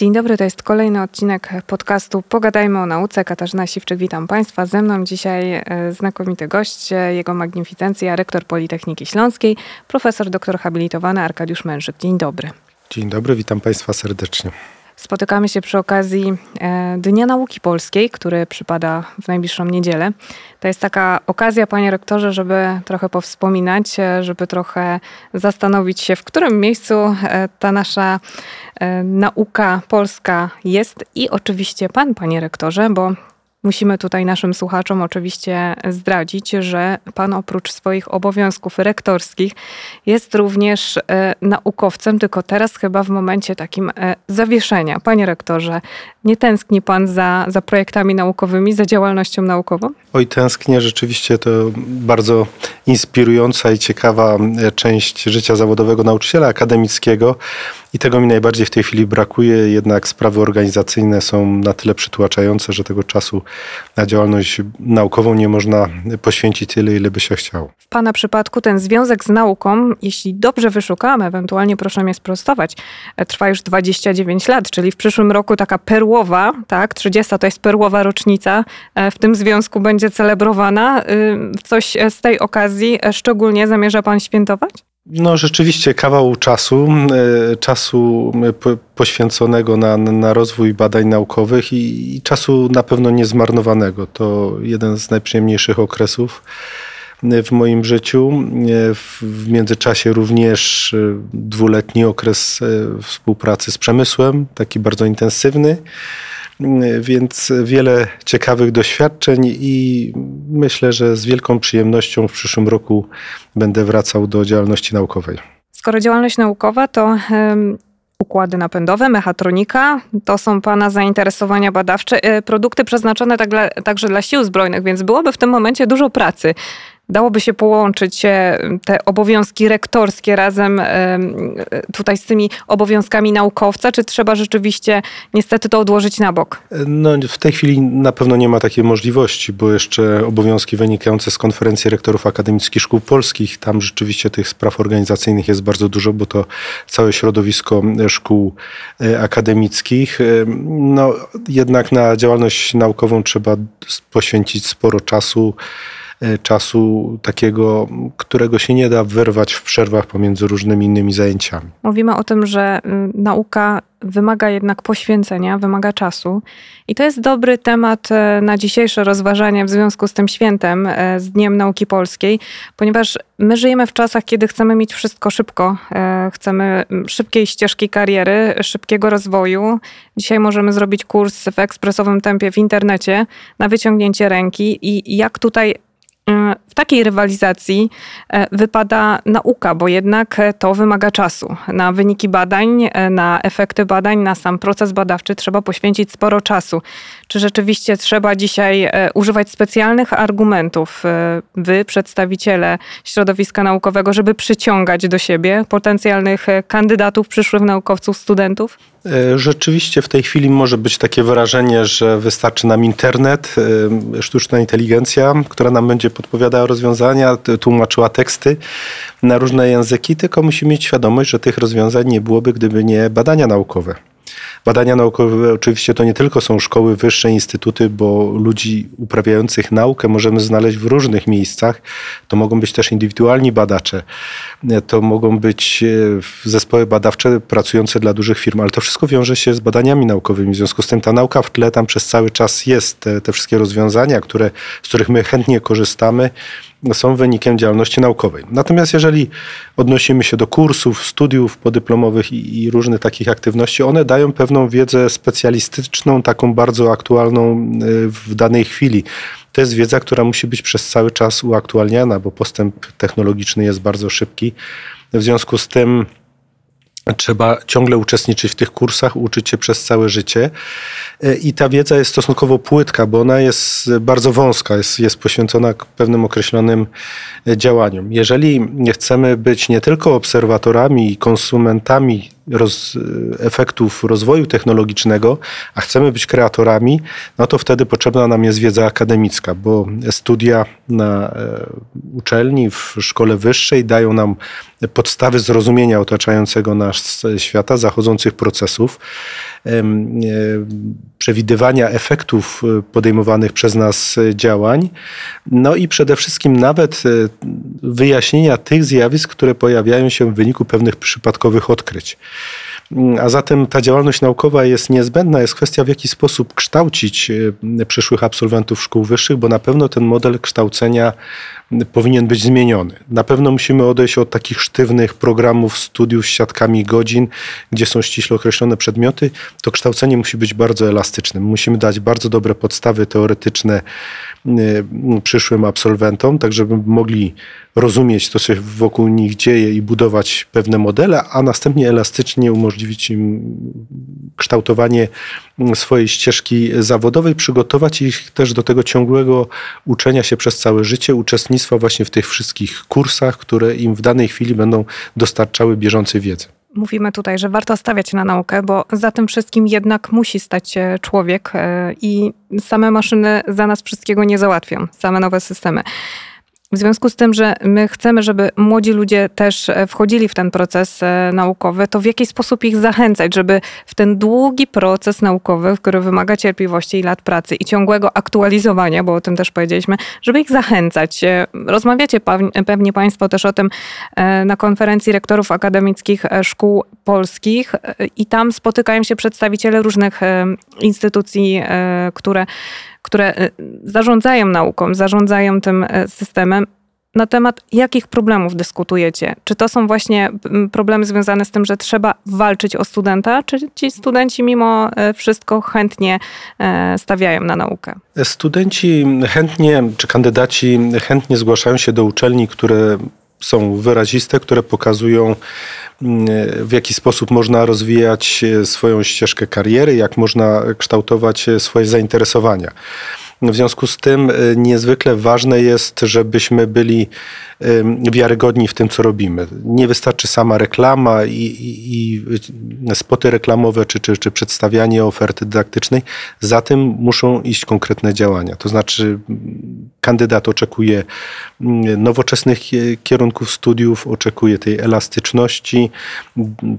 Dzień dobry, to jest kolejny odcinek podcastu Pogadajmy o nauce. Katarzyna Siwczyk, witam Państwa. Ze mną dzisiaj e, znakomity gość, e, jego magnificencja, rektor Politechniki Śląskiej, profesor doktor habilitowany Arkadiusz Mężyk. Dzień dobry. Dzień dobry, witam Państwa serdecznie. Spotykamy się przy okazji e, Dnia Nauki Polskiej, który przypada w najbliższą niedzielę. To jest taka okazja, panie rektorze, żeby trochę powspominać, e, żeby trochę zastanowić się, w którym miejscu e, ta nasza nauka polska jest i oczywiście pan, panie rektorze, bo Musimy tutaj naszym słuchaczom oczywiście zdradzić, że Pan oprócz swoich obowiązków rektorskich jest również e, naukowcem, tylko teraz chyba w momencie takim e, zawieszenia. Panie rektorze, nie tęskni Pan za, za projektami naukowymi, za działalnością naukową? Oj, tęsknię. Rzeczywiście to bardzo inspirująca i ciekawa e, część życia zawodowego nauczyciela akademickiego. I tego mi najbardziej w tej chwili brakuje, jednak sprawy organizacyjne są na tyle przytłaczające, że tego czasu na działalność naukową nie można poświęcić tyle, ile by się chciało. W Pana przypadku ten związek z nauką, jeśli dobrze wyszukam, ewentualnie proszę mnie sprostować, e, trwa już 29 lat, czyli w przyszłym roku taka perłowa, tak, 30 to jest perłowa rocznica, e, w tym związku będzie celebrowana. Y, coś z tej okazji szczególnie zamierza Pan świętować? No rzeczywiście kawał czasu, e, czasu poświęconego na, na rozwój badań naukowych i, i czasu na pewno niezmarnowanego. To jeden z najprzyjemniejszych okresów e, w moim życiu. E, w międzyczasie również dwuletni okres współpracy z przemysłem, taki bardzo intensywny więc wiele ciekawych doświadczeń i myślę, że z wielką przyjemnością w przyszłym roku będę wracał do działalności naukowej. Skoro działalność naukowa, to układy napędowe, mechatronika, to są Pana zainteresowania badawcze, e, produkty przeznaczone tak także dla sił zbrojnych, więc byłoby w tym momencie dużo pracy. Dałoby się połączyć e, te obowiązki rektorskie razem e, tutaj z tymi obowiązkami naukowca, czy trzeba rzeczywiście niestety to odłożyć na bok? No, w tej chwili na pewno nie ma takiej możliwości, bo jeszcze obowiązki wynikające z konferencji rektorów akademickich szkół polskich, tam rzeczywiście tych spraw organizacyjnych jest bardzo dużo, bo to całe środowisko szkół e, akademickich. No, jednak na działalność naukową trzeba poświęcić sporo czasu. E, czasu takiego, którego się nie da wyrwać w przerwach pomiędzy różnymi innymi zajęciami. Mówimy o tym, że y, nauka wymaga jednak poświęcenia, wymaga czasu. I to jest dobry temat e, na dzisiejsze rozważanie w związku z tym świętem, e, z Dniem Nauki Polskiej, ponieważ my żyjemy w czasach, kiedy chcemy mieć wszystko szybko. Chcemy szybkiej ścieżki kariery, szybkiego rozwoju. Dzisiaj możemy zrobić kurs w ekspresowym tempie w internecie na wyciągnięcie ręki. I jak tutaj w takiej rywalizacji e, wypada nauka, bo jednak to wymaga czasu. Na wyniki badań, e, na efekty badań, na sam proces badawczy trzeba poświęcić sporo czasu. Czy rzeczywiście trzeba dzisiaj e, używać specjalnych argumentów, wy, przedstawiciele środowiska naukowego, żeby przyciągać do siebie potencjalnych kandydatów, przyszłych naukowców, studentów? E, rzeczywiście w tej chwili może być takie wrażenie, że wystarczy nam internet, e, sztuczna inteligencja, która nam będzie podpowiadała rozwiązania, tłumaczyła teksty na różne języki, tylko musimy mieć świadomość, że tych rozwiązań nie byłoby, gdyby nie badania naukowe. Badania naukowe oczywiście to nie tylko są szkoły wyższe, instytuty, bo ludzi uprawiających naukę możemy znaleźć w różnych miejscach. To mogą być też indywidualni badacze, to mogą być e, zespoły badawcze pracujące dla dużych firm, ale to wszystko wiąże się z badaniami naukowymi. W związku z tym ta nauka w tle tam przez cały czas jest. Te, te wszystkie rozwiązania, które, z których my chętnie korzystamy, są wynikiem działalności naukowej. Natomiast jeżeli odnosimy się do kursów, studiów podyplomowych i, i różnych takich aktywności, one dają pewną wiedzę specjalistyczną, taką bardzo aktualną y, w danej chwili. To jest wiedza, która musi być przez cały czas uaktualniana, bo postęp technologiczny jest bardzo szybki. W związku z tym Trzeba ciągle uczestniczyć w tych kursach, uczyć się przez całe życie. E, I ta wiedza jest stosunkowo płytka, bo ona jest bardzo wąska, jest, jest poświęcona pewnym określonym e, działaniom. Jeżeli chcemy być nie tylko obserwatorami i konsumentami roz, efektów rozwoju technologicznego, a chcemy być kreatorami, no to wtedy potrzebna nam jest wiedza akademicka, bo studia na e, uczelni, w szkole wyższej dają nam podstawy zrozumienia otaczającego nas świata, zachodzących procesów, e, przewidywania efektów e, podejmowanych przez nas działań, no i przede wszystkim nawet wyjaśnienia tych zjawisk, które pojawiają się w wyniku pewnych przypadkowych odkryć. A zatem ta działalność naukowa jest niezbędna. Jest kwestia, w jaki sposób kształcić e, przyszłych absolwentów szkół wyższych, bo na pewno ten model kształcenia powinien być zmieniony. Na pewno musimy odejść od takich sztywnych programów studiów z siatkami godzin, gdzie są ściśle określone przedmioty. To kształcenie musi być bardzo elastyczne. Musimy dać bardzo dobre podstawy teoretyczne Y, przyszłym absolwentom, tak żeby mogli rozumieć to, co się wokół nich dzieje i budować pewne modele, a następnie elastycznie umożliwić im kształtowanie swojej ścieżki zawodowej, przygotować ich też do tego ciągłego uczenia się przez całe życie, uczestnictwa właśnie w tych wszystkich kursach, które im w danej chwili będą dostarczały bieżącej wiedzy. Mówimy tutaj, że warto stawiać na naukę, bo za tym wszystkim jednak musi stać człowiek e, i same maszyny za nas wszystkiego nie załatwią, same nowe systemy. W związku z tym, że my chcemy, żeby młodzi ludzie też e, wchodzili w ten proces e, naukowy, to w jaki sposób ich zachęcać, żeby w ten długi proces naukowy, który wymaga cierpliwości i lat pracy i ciągłego aktualizowania, bo o tym też powiedzieliśmy, żeby ich zachęcać. E, rozmawiacie pewnie Państwo też o tym na konferencji rektorów akademickich szkół polskich i tam spotykają się przedstawiciele różnych instytucji, które które y, zarządzają nauką, zarządzają tym y, systemem. Na temat jakich problemów dyskutujecie? Czy to są właśnie problemy związane z tym, że trzeba walczyć o studenta, czy ci studenci mimo y, wszystko chętnie stawiają na naukę? Studenci chętnie, czy kandydaci chętnie zgłaszają się do uczelni, które są wyraziste, które pokazują mm, w jaki sposób można rozwijać swoją ścieżkę kariery, jak można kształtować swoje zainteresowania. W związku z tym y, niezwykle ważne jest, żebyśmy byli wiarygodni w tym, co robimy. Nie wystarczy sama reklama i, i, i spoty reklamowe, czy, czy, czy przedstawianie oferty dydaktycznej. Za tym muszą iść konkretne działania. To znaczy, kandydat oczekuje nowoczesnych kierunków studiów, oczekuje tej elastyczności,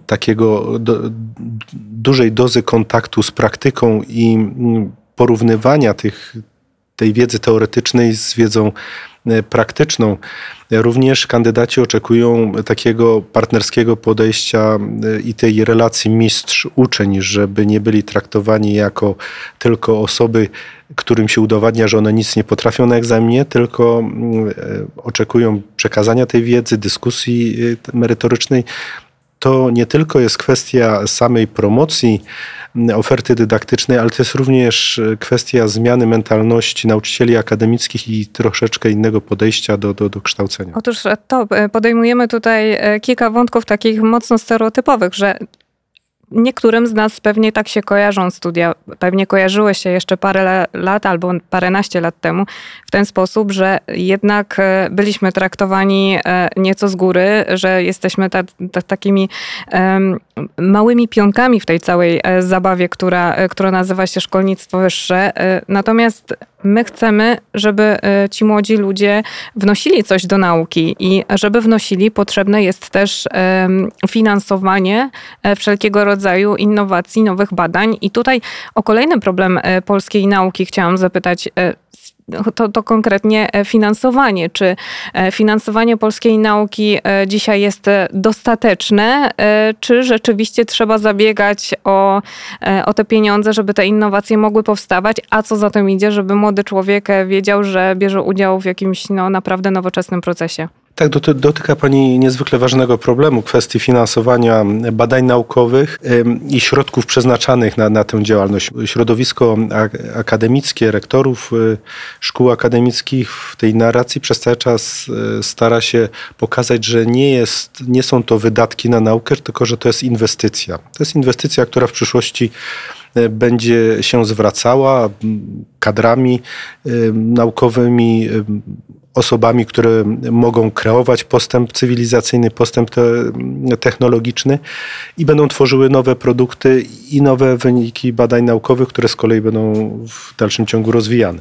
takiego do, dużej dozy kontaktu z praktyką i porównywania tych, tej wiedzy teoretycznej z wiedzą e, praktyczną. Również kandydaci oczekują takiego partnerskiego podejścia e, i tej relacji mistrz-uczeń, żeby nie byli traktowani jako tylko osoby, którym się udowadnia, że one nic nie potrafią na egzaminie, tylko mm, e, oczekują przekazania tej wiedzy, dyskusji merytorycznej. To nie tylko jest kwestia samej promocji, oferty dydaktycznej, ale to jest również e, kwestia zmiany mentalności nauczycieli akademickich i troszeczkę innego podejścia do, do, do kształcenia. Otóż e, to e, podejmujemy tutaj kilka wątków takich mocno stereotypowych, że niektórym z nas pewnie tak się kojarzą studia, pewnie kojarzyły się jeszcze parę lat albo paręnaście lat temu w ten sposób, że jednak e, byliśmy traktowani e, nieco z góry, że jesteśmy ta, ta, takimi małymi pionkami w tej całej e, zabawie, która, która nazywa się szkolnictwo wyższe. Natomiast my chcemy, żeby ci młodzi ludzie wnosili coś do nauki i żeby wnosili, potrzebne jest też finansowanie wszelkiego rodzaju innowacji, nowych badań. I tutaj o kolejny problem e, polskiej nauki chciałam zapytać e, to, to konkretnie e, finansowanie. Czy finansowanie polskiej nauki dzisiaj jest dostateczne, czy rzeczywiście trzeba zabiegać o, o te pieniądze, żeby te innowacje mogły powstawać, a co za tym idzie, żeby młody człowiek wiedział, że bierze udział w jakimś no, naprawdę nowoczesnym procesie? Tak, dotyka Pani niezwykle ważnego problemu, kwestii finansowania badań naukowych i środków przeznaczanych na, na tę działalność. Środowisko akademickie, rektorów y, szkół akademickich w tej narracji przez cały czas y, stara się pokazać, że nie, jest, nie są to wydatki na naukę, tylko że to jest inwestycja. To jest inwestycja, która w przyszłości y, będzie się zwracała kadrami naukowymi, osobami, które mogą kreować postęp cywilizacyjny, postęp te, technologiczny i będą tworzyły nowe produkty i nowe wyniki badań naukowych, które z kolei będą w dalszym ciągu rozwijane.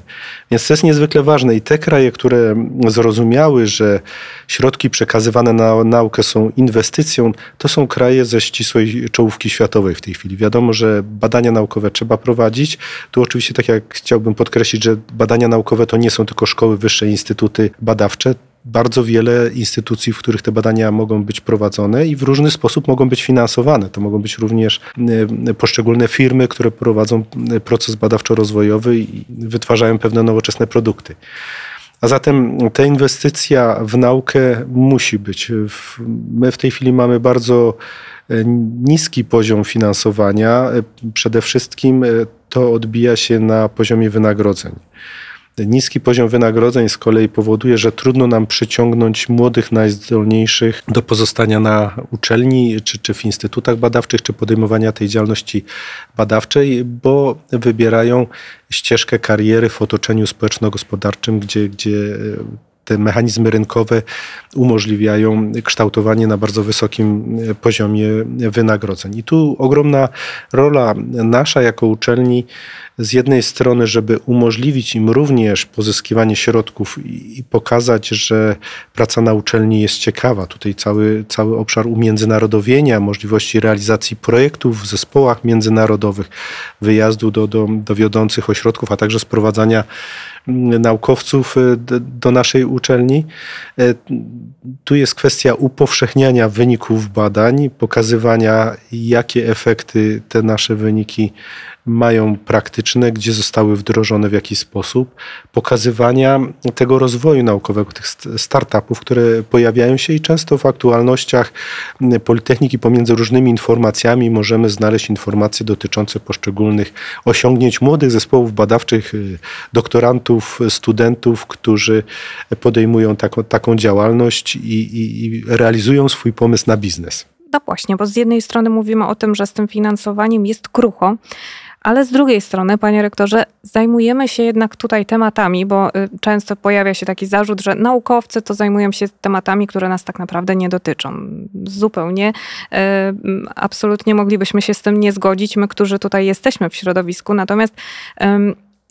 Więc to jest niezwykle ważne i te kraje, które zrozumiały, że środki przekazywane na naukę są inwestycją, to są kraje ze ścisłej czołówki światowej w tej chwili. Wiadomo, że badania naukowe trzeba prowadzić. Tu oczywiście, tak jak chciałbym podkreślić, że badania naukowe to nie są tylko szkoły wyższe, instytuty badawcze, bardzo wiele instytucji, w których te badania mogą być prowadzone i w różny sposób mogą być finansowane. To mogą być również e, poszczególne firmy, które prowadzą e, proces badawczo-rozwojowy i wytwarzają pewne nowoczesne produkty. A zatem ta inwestycja w naukę musi być. My w tej chwili mamy bardzo e, niski poziom finansowania. Przede wszystkim to odbija się na poziomie wynagrodzeń. Niski poziom wynagrodzeń z kolei powoduje, że trudno nam przyciągnąć młodych, najzdolniejszych do pozostania na uczelni, czy, czy w instytutach badawczych, czy podejmowania tej działalności badawczej, bo wybierają ścieżkę kariery w otoczeniu społeczno-gospodarczym, gdzie, gdzie te mechanizmy rynkowe umożliwiają kształtowanie na bardzo wysokim poziomie wynagrodzeń. I tu ogromna rola nasza jako uczelni z jednej strony, żeby umożliwić im również pozyskiwanie środków i pokazać, że praca na uczelni jest ciekawa. Tutaj cały, cały obszar umiędzynarodowienia, możliwości realizacji projektów w zespołach międzynarodowych, wyjazdu do, do, do wiodących ośrodków, a także sprowadzania mm, naukowców y, do naszej uczelni. Y, tu jest kwestia upowszechniania wyników badań, pokazywania, jakie efekty te nasze wyniki mają praktyczne, gdzie zostały wdrożone w jakiś sposób, pokazywania tego rozwoju naukowego, tych startupów, które pojawiają się i często w aktualnościach Politechniki pomiędzy różnymi informacjami możemy znaleźć informacje dotyczące poszczególnych osiągnięć młodych zespołów badawczych, y, doktorantów, studentów, którzy podejmują taką, taką działalność i, i, i realizują swój pomysł na biznes. No właśnie, bo z jednej strony mówimy o tym, że z tym finansowaniem jest krucho, ale z drugiej strony, panie rektorze, zajmujemy się jednak tutaj tematami, bo y, często pojawia się taki zarzut, że naukowcy to zajmują się tematami, które nas tak naprawdę nie dotyczą. Zupełnie, y, absolutnie moglibyśmy się z tym nie zgodzić, my, którzy tutaj jesteśmy w środowisku. Natomiast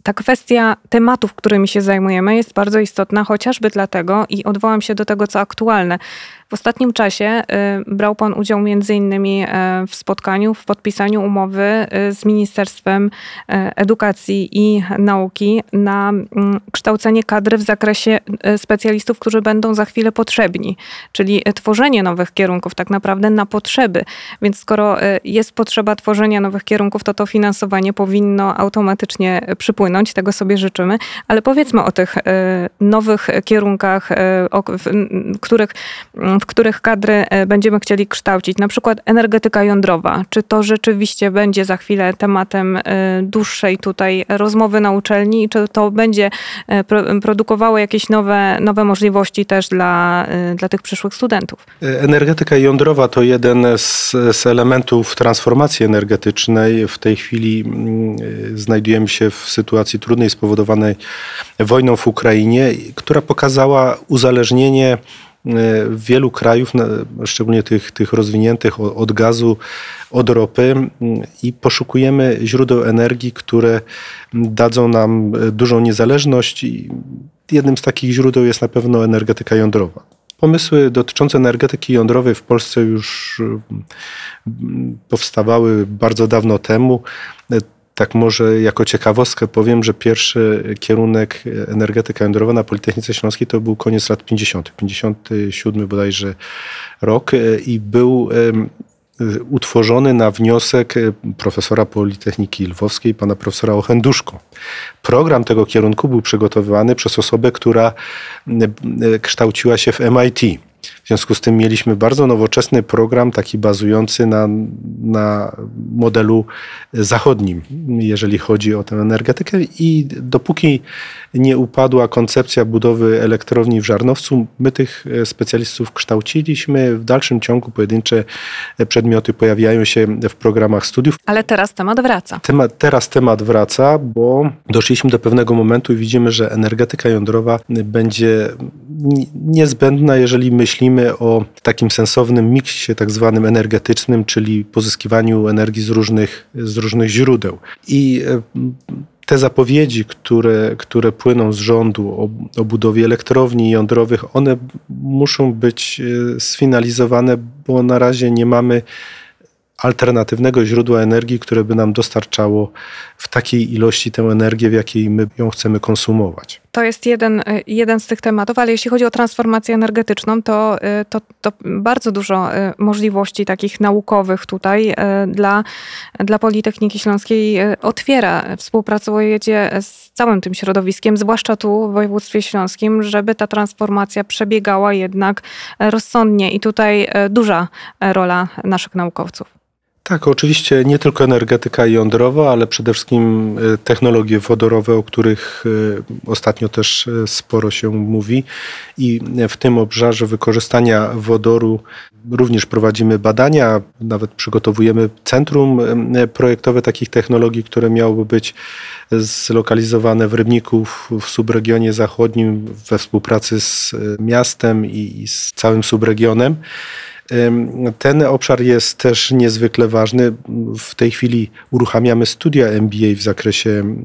ta kwestia tematów, którymi się zajmujemy, jest bardzo istotna, chociażby dlatego, i odwołam się do tego, co aktualne, w ostatnim czasie y, brał Pan udział między innymi e, w spotkaniu, w podpisaniu umowy y, z Ministerstwem e, Edukacji i Nauki na mm, kształcenie kadry w zakresie e, specjalistów, którzy będą za chwilę potrzebni, czyli tworzenie nowych kierunków tak naprawdę na potrzeby. Więc skoro jest potrzeba tworzenia nowych kierunków, to to finansowanie powinno automatycznie przypłynąć, tego sobie życzymy. Ale powiedzmy o tych nowych kierunkach, których w których kadry e, będziemy chcieli kształcić, na przykład energetyka jądrowa. Czy to rzeczywiście będzie za chwilę tematem e, dłuższej tutaj rozmowy na uczelni? Czy to będzie e, produkowało jakieś nowe, nowe możliwości też dla, dla tych przyszłych studentów? Energetyka jądrowa to jeden z, z elementów transformacji energetycznej. W tej chwili mm, znajdujemy się w sytuacji trudnej spowodowanej wojną w Ukrainie, która pokazała uzależnienie wielu krajów, szczególnie tych, tych rozwiniętych od gazu, od ropy i poszukujemy źródeł energii, które dadzą nam dużą niezależność. jednym z takich źródeł jest na pewno energetyka jądrowa. Pomysły dotyczące energetyki jądrowej w Polsce już powstawały bardzo dawno temu. Tak może jako ciekawostkę powiem, że pierwszy kierunek energetyka jądrowa na Politechnice Śląskiej to był koniec lat 50., 57 bodajże rok i był utworzony na wniosek profesora Politechniki Lwowskiej, pana profesora Ochenduszko. Program tego kierunku był przygotowywany przez osobę, która kształciła się w MIT W związku z tym mieliśmy bardzo nowoczesny program, taki bazujący na, na modelu zachodnim, jeżeli chodzi o tę energetykę. I dopóki nie upadła koncepcja budowy elektrowni w Żarnowcu, my tych specjalistów kształciliśmy. W dalszym ciągu pojedyncze przedmioty pojawiają się w programach studiów. Ale teraz temat wraca. Temat, teraz temat wraca, bo doszliśmy do pewnego momentu i widzimy, że energetyka jądrowa będzie niezbędna, jeżeli myślimy o takim sensownym miksie tak zwanym energetycznym, czyli pozyskiwaniu energii z różnych, z różnych źródeł. I e, te zapowiedzi, które, które płyną z rządu o, o, budowie elektrowni jądrowych, one muszą być e, sfinalizowane, bo na razie nie mamy alternatywnego źródła energii, które by nam dostarczało w takiej ilości tę energię, w jakiej my ją chcemy konsumować. To jest jeden, e, jeden z tych tematów, ale jeśli chodzi o transformację energetyczną, to, e, to, to bardzo dużo e, możliwości takich naukowych tutaj dla, dla Politechniki Śląskiej otwiera. Współpracujecie z całym tym środowiskiem, zwłaszcza tu w województwie śląskim, żeby ta transformacja przebiegała jednak rozsądnie i tutaj duża rola naszych naukowców. Tak, oczywiście nie tylko energetyka jądrowa, ale przede wszystkim e, technologie wodorowe, o których e, ostatnio też e, sporo się mówi. I w tym obszarze wykorzystania wodoru również prowadzimy badania, nawet przygotowujemy centrum projektowe takich technologii, które miałoby być zlokalizowane w Rybniku w subregionie zachodnim we współpracy z miastem i z całym subregionem. Ten obszar jest też niezwykle ważny. W tej chwili uruchamiamy studia MBA w zakresie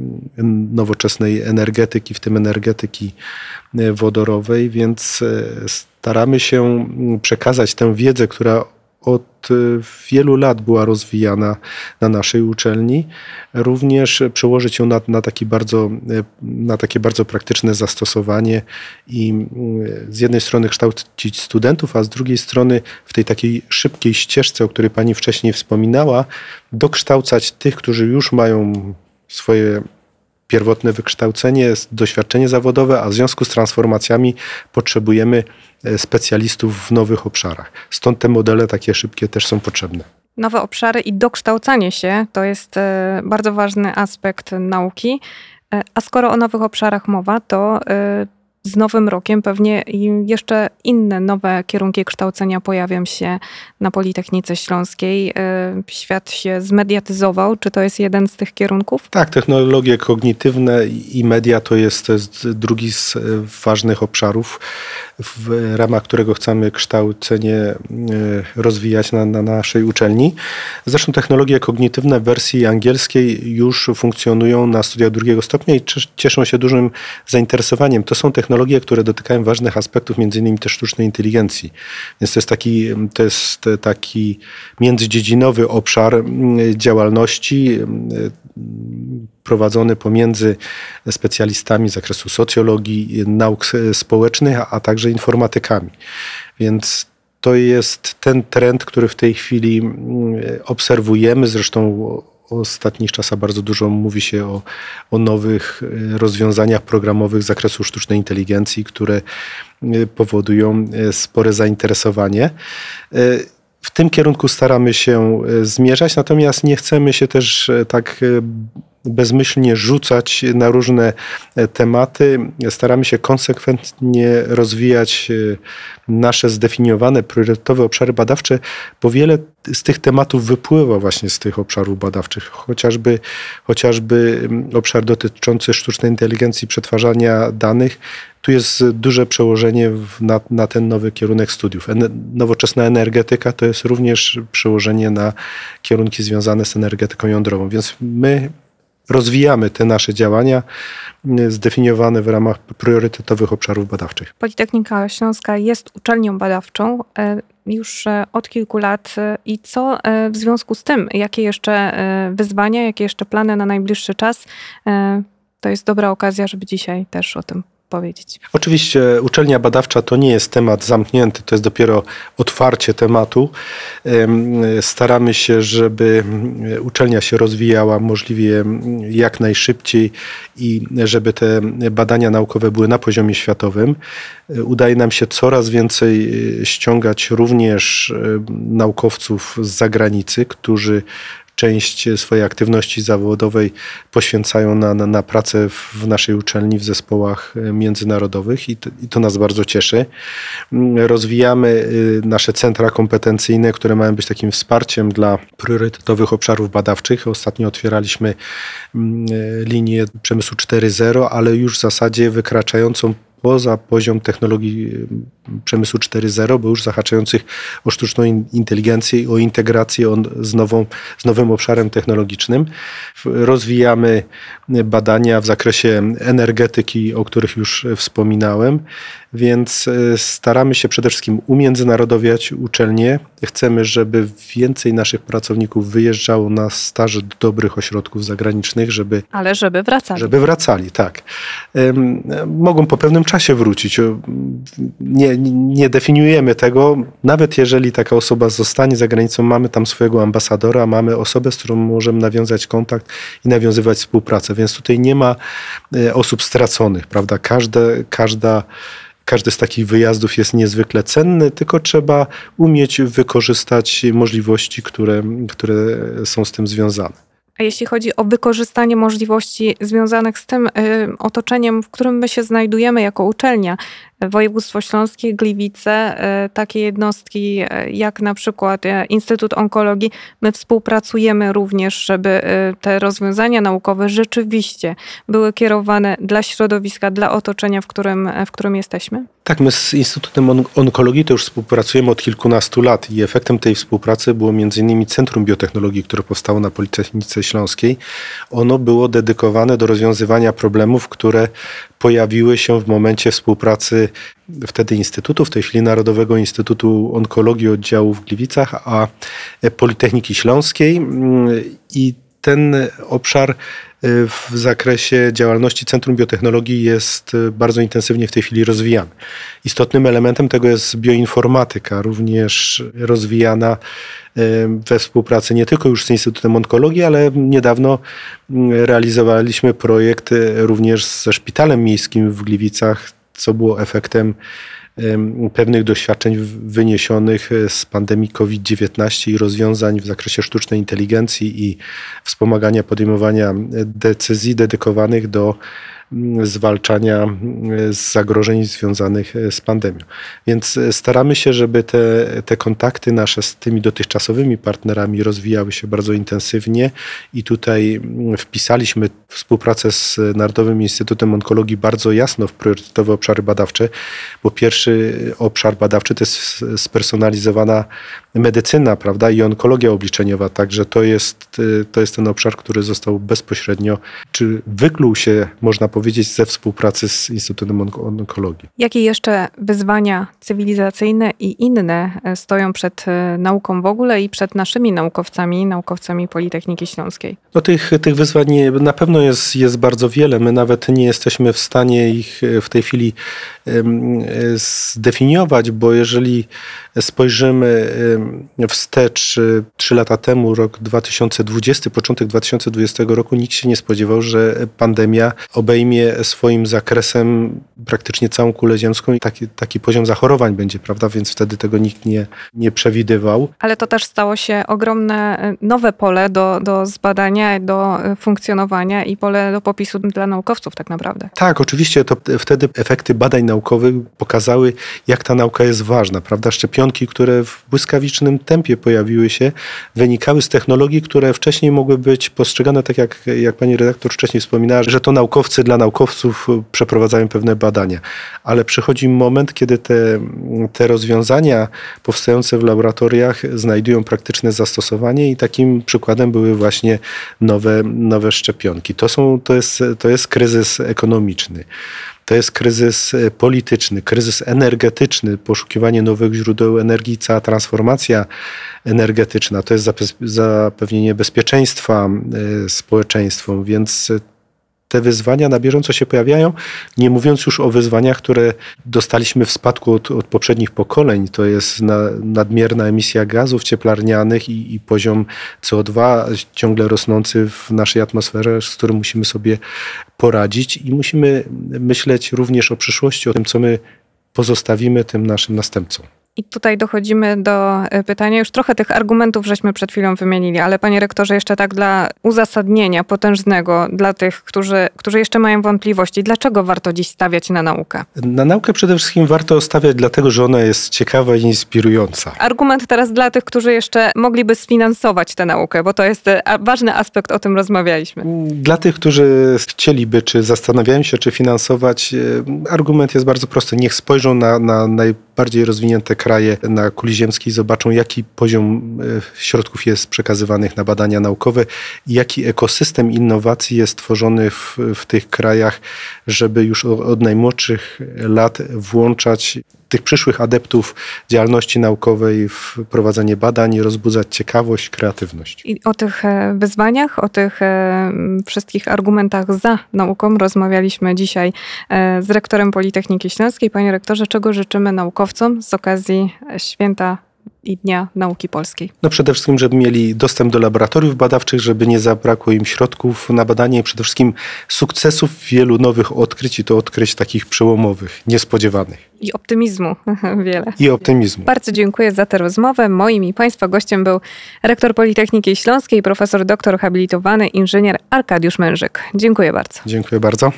nowoczesnej energetyki, w tym energetyki e, wodorowej, więc e, staramy się przekazać tę wiedzę, która od y, wielu lat była rozwijana na naszej uczelni, również przełożyć ją na, na, taki bardzo, y, na takie bardzo praktyczne zastosowanie i y, z jednej strony kształcić studentów, a z drugiej strony w tej takiej szybkiej ścieżce, o której pani wcześniej wspominała, dokształcać tych, którzy już mają swoje pierwotne wykształcenie, doświadczenie zawodowe, a w związku z transformacjami potrzebujemy e, specjalistów w nowych obszarach. Stąd te modele takie szybkie też są potrzebne. Nowe obszary i dokształcanie się to jest e, bardzo ważny aspekt nauki. E, a skoro o nowych obszarach mowa, to z nowym rokiem pewnie jeszcze inne nowe kierunki kształcenia pojawią się na Politechnice Śląskiej. E, świat się zmediatyzował. Czy to jest jeden z tych kierunków? Tak, technologie kognitywne i media to jest, to jest drugi z ważnych obszarów, w ramach którego chcemy kształcenie e, rozwijać na, na naszej uczelni. Zresztą technologie kognitywne w wersji angielskiej już funkcjonują na studiach drugiego stopnia i cieszą się dużym zainteresowaniem. To są technologie, technologie, które dotykają ważnych aspektów, między innymi też sztucznej inteligencji. Więc to jest taki, to jest taki międzydziedzinowy obszar mm, działalności mm, prowadzony pomiędzy specjalistami z zakresu socjologii, nauk społecznych, a także informatykami. Więc to jest ten trend, który w tej chwili mm, obserwujemy. Zresztą ostatnich czasach bardzo dużo mówi się o, o nowych e, rozwiązaniach programowych z zakresu sztucznej inteligencji, które e, powodują e, spore zainteresowanie. W tym kierunku staramy się zmierzać, natomiast nie chcemy się też tak bezmyślnie rzucać na różne e, tematy. Staramy się konsekwentnie rozwijać e, nasze zdefiniowane priorytetowe obszary badawcze, bo wiele z tych tematów wypływa właśnie z tych obszarów badawczych. Chociażby, chociażby obszar dotyczący sztucznej inteligencji, przetwarzania danych. Tu jest duże przełożenie na, na ten nowy kierunek studiów. Nowoczesna energetyka to jest również przełożenie na kierunki związane z energetyką jądrową. Więc my rozwijamy te nasze działania mm, zdefiniowane w ramach priorytetowych obszarów badawczych. Politechnika Śląska jest uczelnią badawczą e, już e, od kilku lat. E, i co w związku z tym, jakie jeszcze wyzwania, jakie jeszcze plany na najbliższy czas, to jest dobra okazja, żeby dzisiaj też o tym powiedzieć. Oczywiście uczelnia badawcza to nie jest temat zamknięty, to jest dopiero otwarcie tematu. Staramy się, żeby uczelnia się rozwijała możliwie jak najszybciej i żeby te badania naukowe były na poziomie światowym. Udaje nam się coraz więcej ściągać również naukowców z zagranicy, którzy część swojej aktywności zawodowej poświęcają na, na, na pracę w naszej uczelni w zespołach e, międzynarodowych i to, i to nas bardzo cieszy. Mm, rozwijamy y, nasze centra kompetencyjne, które mają być takim wsparciem dla priorytetowych obszarów badawczych. Ostatnio otwieraliśmy mm, e, linię przemysłu 4.0, ale już w zasadzie wykraczającą poza poziom technologii przemysłu 4.0, bo już zahaczających o sztuczną inteligencję i o integrację z, nową, z nowym obszarem technologicznym. Rozwijamy badania w zakresie energetyki, o których już wspominałem, więc e, staramy się przede wszystkim umiędzynarodowiać uczelnie. Chcemy, żeby więcej naszych pracowników wyjeżdżało na staże do dobrych ośrodków zagranicznych, żeby... Ale żeby wracali. Żeby wracali, tak. Mogą po pewnym czasie wrócić. Nie, nie definiujemy tego. Nawet jeżeli taka osoba zostanie za granicą, mamy tam swojego ambasadora, mamy osobę, z którą możemy nawiązać kontakt i nawiązywać współpracę. Więc tutaj nie ma e, osób straconych, prawda? Każde, każda każdy z takich wyjazdów jest niezwykle cenny, tylko trzeba umieć wykorzystać możliwości, które, które są z tym związane. A jeśli chodzi o wykorzystanie możliwości związanych z tym y, otoczeniem, w którym my się znajdujemy jako uczelnia, województwo śląskie, Gliwice, y, takie jednostki y, jak na przykład Instytut Onkologii, my współpracujemy również, żeby te rozwiązania naukowe rzeczywiście były kierowane dla środowiska, dla otoczenia, w którym, w którym jesteśmy? Tak, my z Instytutem Onkologii to już współpracujemy od kilkunastu lat i efektem tej współpracy było m.in. Centrum Biotechnologii, które powstało na Politechnice Śląskiej. Ono było dedykowane do rozwiązywania problemów, które pojawiły się w momencie współpracy wtedy Instytutu, w tej chwili Narodowego Instytutu Onkologii oddziału w Gliwicach, a Politechniki Śląskiej. I ten obszar Y, w zakresie działalności Centrum Biotechnologii jest y, bardzo intensywnie w tej chwili rozwijany. Istotnym elementem tego jest bioinformatyka, również rozwijana y, we współpracy nie tylko już z Instytutem Onkologii, ale niedawno realizowaliśmy projekt również ze Szpitalem Miejskim w Gliwicach, co było efektem pewnych doświadczeń wyniesionych e, z pandemii COVID-19 i rozwiązań w zakresie sztucznej inteligencji i wspomagania podejmowania e, decyzji dedykowanych do zwalczania e, zagrożeń związanych e, z pandemią. Więc e, staramy się, żeby te, te kontakty nasze z tymi dotychczasowymi partnerami rozwijały się bardzo intensywnie i tutaj wpisaliśmy współpracę z Narodowym Instytutem Onkologii bardzo jasno w priorytetowe obszary badawcze, bo pierwszy obszar badawczy to jest spersonalizowana medycyna, prawda, i onkologia obliczeniowa, także to jest, to jest ten obszar, który został bezpośrednio, czy wykluł się, można powiedzieć, ze współpracy z Instytutem Onkologii. Jakie jeszcze wyzwania cywilizacyjne i inne e, stoją przed e, nauką w ogóle i przed naszymi naukowcami, naukowcami Politechniki Śląskiej? No tych, tych wyzwań na pewno jest, jest bardzo wiele. My nawet nie jesteśmy w stanie ich e, w tej chwili zdefiniować, bo jeżeli spojrzymy wstecz trzy lata temu, rok 2020, początek 2020 roku, nikt się nie spodziewał, że pandemia obejmie swoim zakresem praktycznie całą kulę ziemską i taki, taki poziom zachorowań będzie, prawda? Więc wtedy tego nikt nie, nie przewidywał. Ale to też stało się ogromne e, nowe pole do, do zbadania, do e, funkcjonowania i pole do popisu dla naukowców tak naprawdę. Tak, oczywiście to wtedy efekty badań naukowych pokazały, jak ta nauka jest ważna, prawda? Szczepionki, które w błyskawicznym tempie pojawiły się, wynikały z technologii, które wcześniej mogły być postrzegane tak, jak, jak pani redaktor wcześniej wspominała, że to naukowcy dla naukowców przeprowadzają pewne badania. Ale przychodzi moment, kiedy te, te rozwiązania powstające w laboratoriach znajdują praktyczne zastosowanie i takim przykładem były właśnie nowe, nowe szczepionki. To, są, to, jest, to jest kryzys ekonomiczny. To jest kryzys e, polityczny, kryzys energetyczny, poszukiwanie nowych źródeł energii, cała transformacja energetyczna. To jest zapewnienie bezpieczeństwa e, społeczeństwom, więc te wyzwania na bieżąco się pojawiają, nie mówiąc już o wyzwaniach, które dostaliśmy w spadku od, od poprzednich pokoleń. To jest na, nadmierna emisja gazów cieplarnianych i, i poziom CO2 ciągle rosnący w naszej atmosferze, z którym musimy sobie poradzić i musimy myśleć również o przyszłości, o tym, co my pozostawimy tym naszym następcom. I tutaj dochodzimy do e, pytania, już trochę tych argumentów żeśmy przed chwilą wymienili, ale panie rektorze, jeszcze tak dla uzasadnienia potężnego dla tych, którzy, którzy jeszcze mają wątpliwości, dlaczego warto dziś stawiać na naukę? Na naukę przede wszystkim warto stawiać dlatego, że ona jest ciekawa i inspirująca. Argument teraz dla tych, którzy jeszcze mogliby sfinansować tę naukę, bo to jest e, ważny aspekt, o tym rozmawialiśmy. Dla tych, którzy chcieliby, czy zastanawiają się, czy finansować, e, argument jest bardzo prosty. Niech spojrzą na, na najbardziej rozwinięte kraje na kuli ziemskiej zobaczą, jaki poziom e, środków jest przekazywanych na badania naukowe i jaki ekosystem innowacji jest tworzony w, w tych krajach, żeby już od najmłodszych lat włączać tych przyszłych adeptów działalności naukowej w prowadzenie badań, rozbudzać ciekawość, kreatywność. I o tych e, wyzwaniach, o tych e, wszystkich argumentach za nauką rozmawialiśmy dzisiaj z rektorem Politechniki Śląskiej. Panie rektorze, czego życzymy naukowcom z okazji Święta i Dnia Nauki Polskiej? No przede wszystkim, żeby mieli dostęp do laboratoriów badawczych, żeby nie zabrakło im środków na badanie i przede wszystkim sukcesów, wielu nowych odkryć i to odkryć takich przełomowych, niespodziewanych. I optymizmu wiele. I optymizmu. Bardzo dziękuję za tę rozmowę. Moim i Państwa gościem był rektor Politechniki Śląskiej, profesor doktor habilitowany inżynier Arkadiusz Mężyk. Dziękuję bardzo. Dziękuję bardzo.